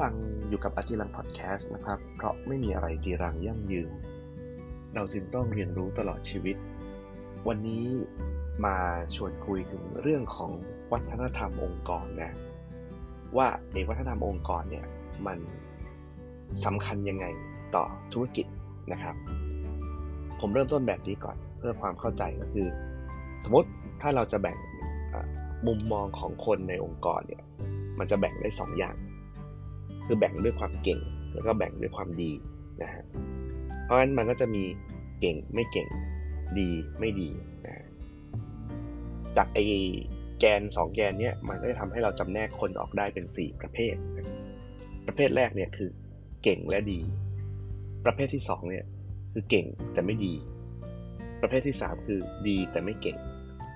ฟังอยู่กับอาจิรังพอดแคสต์นะครับ เพราะไม่มีอะไรจีรังยั่งยืน เราจึงต้องเรียนรู้ตลอดชีวิต วันนี้มาชวนคุยถึงเรื่องของวัฒนธรรมองค์กรนะ ว่าในวัฒนธรรมองค์กรเนี่ยมันสำคัญยังไงต่อธุรกิจนะครับ ผมเริ่มต้นแบบนี้ก่อนเพื่อความเข้าใจก็คือ สมมติถ้าเราจะแบ่งมุมมองของคนในองค์กรเนี่ยมันจะแบ่งได้2ออย่าง คือแบ่งด้วยความเก่ง แล้วก็แบ่งด้วยความดีนะฮะเพราะฉะนั้นมันก็จะมีเก่งไม่เก่งดีไม่ดีนะจากไอแกน 2 แกนเนี้ยมันก็จะทำให้เราจำแนกคนออกได้เป็น 4 ประเภท ประเภทแรกเนี่ยคือเก่งและดี ประเภทที่2เนี่ยคือเก่งแต่ไม่ดี ประเภทที่ 3 คือดีแต่ไม่เก่ง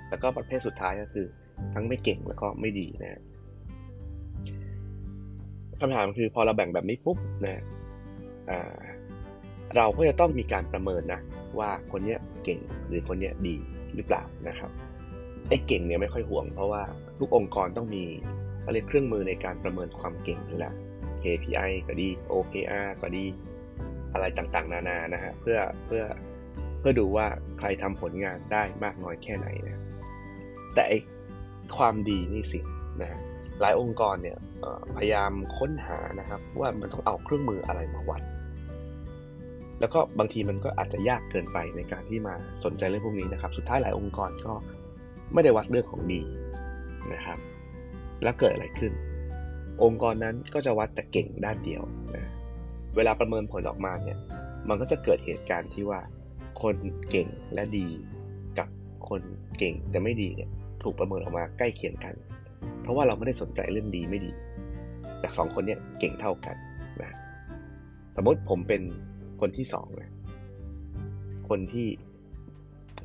แล้วก็ประเภทสุดท้ายก็คือทั้งไม่เก่งแล้วก็ไม่ดีนะ คำถามคือพอเราแบ่งแบบนี้ปุ๊บนะเราก็จะต้องมีการประเมินนะว่าคนเนี้ยเก่งหรือคนเนี้ยดีหรือเปล่านะครับไอ้เก่งเนี่ยไม่ค่อยห่วง เพราะว่าทุกองค์กรต้องมีเขาเรียกเครื่องมือในการประเมินความเก่งอยู่แล้ว KPI ก็ดี OKR ก็ดี อะไรต่างๆ นานานะฮะเพื่อเพื่อเพื่อดูว่าใครทำผลงานได้มากน้อยแค่ไหนนะแต่ความดีนี่สินะ หลายองค์กรเนี่ยพยายามค้นหานะครับ ว่ามันต้องเอาเครื่องมืออะไรมาวัด แล้วก็บางทีมันก็อาจจะยากเกินไปในการที่มาสนใจเรื่องพวกนี้นะครับ สุดท้ายหลายองค์กรก็ไม่ได้วัดเรื่องของดีนะครับ แล้วเกิดอะไรขึ้น องค์กรนั้นก็จะวัดแต่เก่งด้านเดียวนะเวลาประเมินผลออกมาเนี่ยมันก็จะเกิดเหตุการณ์ที่ว่าคนเก่งและดีกับคนเก่งแต่ไม่ดีเนี่ยถูกประเมินออกมาใกล้เคียงกัน เพราะว่าเราไม่ได้สนใจเรื่องดีไม่ดีแต่สองคนเนี่ยเก่งเท่ากันนะสมมติผมเป็นคนที่สองนะคนที่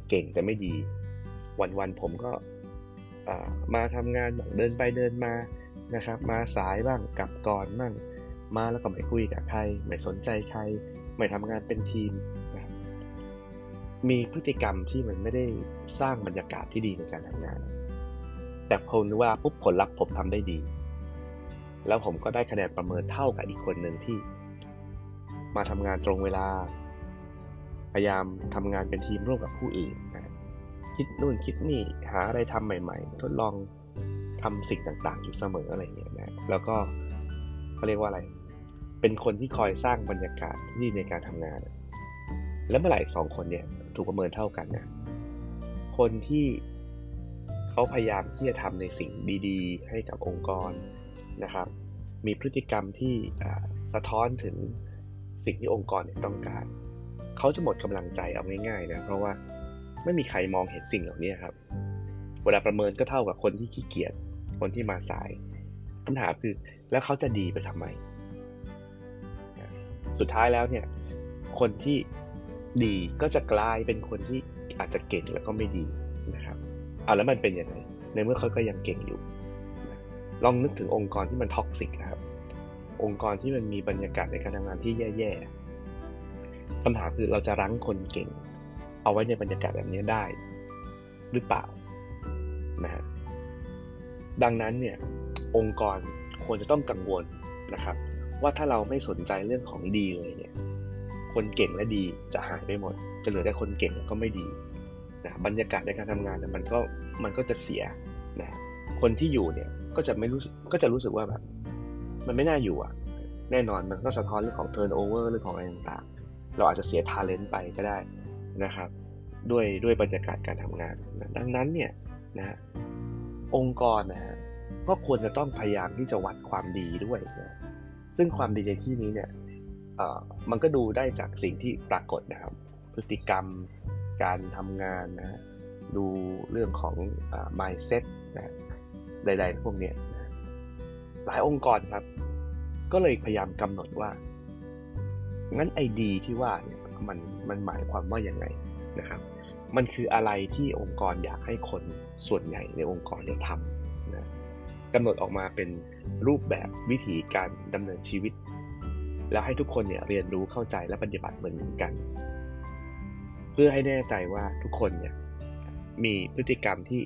เก่งแต่ไม่ดี วันๆผมก็มาทำงานเดินไปเดินมานะครับ มาสายบ้างกลับก่อนบ้างมาแล้วก็ไม่คุยกับใครไม่สนใจใครไม่ทำงานเป็นทีมนะมีพฤติกรรมที่มันไม่ได้สร้างบรรยากาศที่ดีในการทำงาน แต่พอรู้ว่าปุ๊บผลลัพธ์ผมทำได้ดี แล้วผมก็ได้คะแนนประเมินเท่ากับอีกคนหนึ่งที่ มาทำงานตรงเวลา พยายามทำงานเป็นทีมร่วมกับผู้อื่นนะคิดนู่นคิดนี่หาอะไรทำใหม่ ๆ ทดลองทำสิ่งต่างๆ อยู่เสมออะไรเงี้ยนะแล้วก็เขาเรียกว่าอะไร เป็นคนที่คอยสร้างบรรยากาศที่ดีในการทำงาน แล้วเมื่อไหร่สองคนเนี่ยถูกประเมินเท่ากันนะคนที่ เขาพยายามที่จะทำในสิ่งดีๆ ให้กับองค์กรนะครับ มีพฤติกรรมที่สะท้อนถึงสิ่งที่องค์กรต้องการ เขาจะหมดกำลังใจเอาง่ายๆนะเพราะว่าไม่มีใครมองเห็นสิ่งเหล่านี้ครับ เวลาประเมินก็เท่ากับคนที่ขี้เกียจคนที่มาสายคำถามคือแล้วเขาจะดีไปทำไม สุดท้ายแล้วเนี่ยคนที่ดีก็จะกลายเป็นคนที่อาจจะเก่งแล้วก็ไม่ดีนะครับ อาแล้วมันเป็นยังไงในเมื่อเขาก็ยังเก่งอยู่ ลองนึกถึงองค์กรที่มัน toxic นะครับ องค์กรที่มันมีบรรยากาศในการทำงานที่แย่ๆคำถามคือเราจะรั้งคนเก่ง เอาไว้ในบรรยากาศแบบนี้ได้ หรือเปล่านะฮะดังนั้นเนี่ยองค์กรควรจะต้องกังวลนะครับ ว่าถ้าเราไม่สนใจเรื่องของดีเลยเนี่ยคนเก่งและดีจะหายไปหมด จะเหลือแต่คนเก่งก็ไม่ดี นะบรรยากาศในการทำงานเนี่ยมันก็มันก็จะเสียนะคนที่อยู่เนี่ยก็จะไม่รู้ก็จะรู้สึกว่าแบบ มันไม่น่าอยู่อะ แน่นอนมันก็สะท้อนเรื่องของ turnover เรื่องของอะไรต่างๆ เราอาจจะเสีย talent ไปก็ได้นะครับ ด้วยด้วยบรรยากาศการทำงานนะดังนั้นเนี่ยนะองค์กรนะฮะก็ควรจะต้องพยายามที่จะวัดความดีด้วยนะซึ่งความดีในที่นี้เนี่ยมันก็ดูได้จากสิ่งที่ปรากฏนะครับ พฤติกรรม การทำงานนะดูเรื่องของอ mindset นะใดๆพวกนี้นะหลายองค์กรครับ ก็เลยพยายามกำหนดว่า งั้นไอดีที่ว่าเนี่ยมันมันหมายความว่าอย่างไงนะครับ มันคืออะไรที่องค์กรอยากให้คนส่วนใหญ่ในองค์กรเนี่ยทำนะกำหนดออกมาเป็นรูปแบบวิธีการดำเนินชีวิต แล้วให้ทุกคนเนี่ยเรียนรู้เข้าใจและปฏิบัติเหมือนกัน พื่อให้แน่ใจว่าทุกคนเนี่ยมีพฤติกรรมที่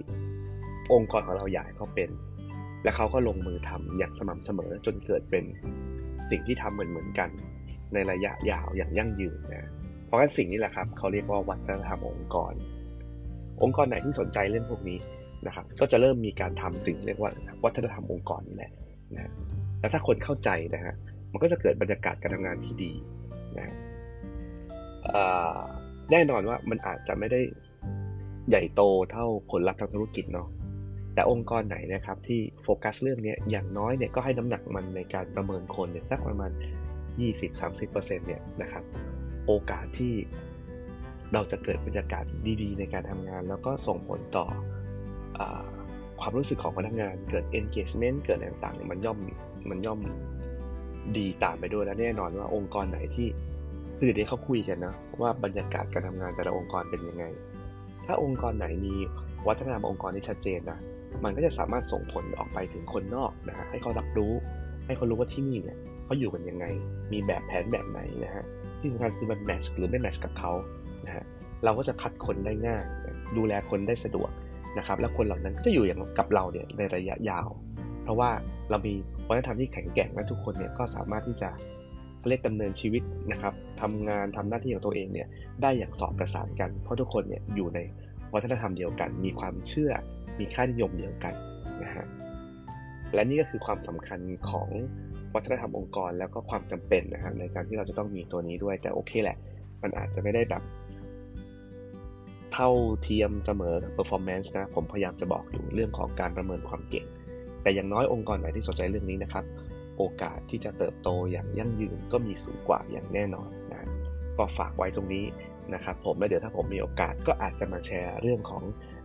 องค์กรของเราอยากให้เขาเป็น และเขาก็ลงมือทำอย่างสม่ำเสมอจนเกิดเป็นสิ่งที่ทำเหมือนเหมือนกัน ในระยะยาวอย่างยั่งยืนนะเพราะงั้นสิ่งนี้แหละครับเขาเรียกว่าวัฒนธรรมองค์กร องค์กรไหนที่สนใจเรื่องพวกนี้นะครับก็จะเริ่มมีการทำสิ่งเรียกว่าวัฒนธรรมองค์กรนี่แหละนะแล้วถ้าคนเข้าใจนะฮะมันก็จะเกิดบรรยากาศการทำงานที่ดีนะ แน่นอนว่ามันอาจจะไม่ได้ใหญ่โตเท่าผลลัพธ์ทางธุรกิจเนาะแต่องค์กรไหนนะครับที่โฟกัสเรื่องนี้อย่างน้อยเนี่ยก็ให้น้ำหนักมันในการประเมินคนเนี่ยสักประมาณ 20-30%เนี่ยนะครับโอกาสที่เราจะเกิดบรรยากาศดีๆ ในการทำงาน แล้วก็ส่งผลต่ออความรู้สึกของพนักงานเกิด engagement เกิดอะไรต่างๆ มันย่อมมันย่อมดีตามไปด้วยและแน่นอนว่าองค์กรไหนที่ คือเดี๋ยวเขาคุยกันนะว่าบรรยากาศการทำงานแต่ละองค์กรเป็นยังไง ถ้าองค์กรไหนมีวัฒนธรรมองค์กรที่ชัดเจนนะมันก็จะสามารถส่งผลออกไปถึงคนนอกนะฮะให้เขารับรู้ ให้เขารู้ว่าที่นี่เนี่ยเขาอยู่กันยังไง มีแบบแผนแบบไหนนะฮะที่สำคัญคือมันแมชหรือไม่แมชกับเขานะฮะเราก็จะคัดคนได้ง่าย ดูแลคนได้สะดวกนะครับและคนเหล่านั้นก็จะอยู่อย่างกับเราเนี่ยในระยะยาว เพราะว่าเรามีวัฒนธรรมที่แข็งแกร่งและทุกคนเนี่ยก็สามารถที่จะ เรียกดำเนินชีวิตนะครับทำงานทำหน้าที่ของตัวเองเนี่ยได้อย่างสอบประสานกัน เพราะทุกคนเนี่ยอยู่ในวัฒนธรรมเดียวกัน มีความเชื่อมีค่านิยมเดียวกันนะฮะและนี่ก็คือความสำคัญของวัฒนธรรมองค์กรแล้วก็ความจำเป็นนะฮะในการที่เราจะต้องมีตัวนี้ด้วยแต่โอเคแหละ มันอาจจะไม่ได้แบบเท่าเทียมเสมอ performance นะ ผมพยายามจะบอกอยู่เรื่องของการประเมินความเก่ง แต่อย่างน้อยองค์กรไหนที่สนใจเรื่องนี้นะครับ โอกาสที่จะเติบโตอย่างยั่งยืนก็มีสูงกว่าอย่างแน่นอนนะก็ฝากไว้ตรงนี้นะครับผมแล้วเดี๋ยวถ้าผมมีโอกาสก็อาจจะมาแชร์เรื่องของ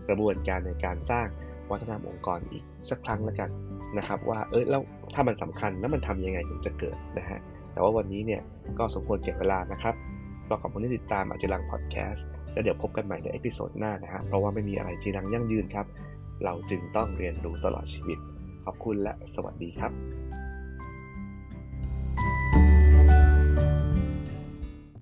กระบวนการในการสร้างวัฒนธรรมองค์กรอีกสักครั้งแล้วกันนะครับว่าเออแล้วถ้ามันสำคัญแล้วมันทำยังไงถึงจะเกิดนะฮะแต่ว่าวันนี้เนี่ยก็สมควรแก่เวลานะครับก็ขอบคุณที่ติดตามอาจิรังพอดแคสต์แล้วเดี๋ยวพบกันใหม่ใน episode หน้านะฮะเพราะว่าไม่มีอะไรจีรังยั่งยืนครับ เราจึงต้องเรียนรู้ตลอดชีวิต ขอบคุณและสวัสดีครับ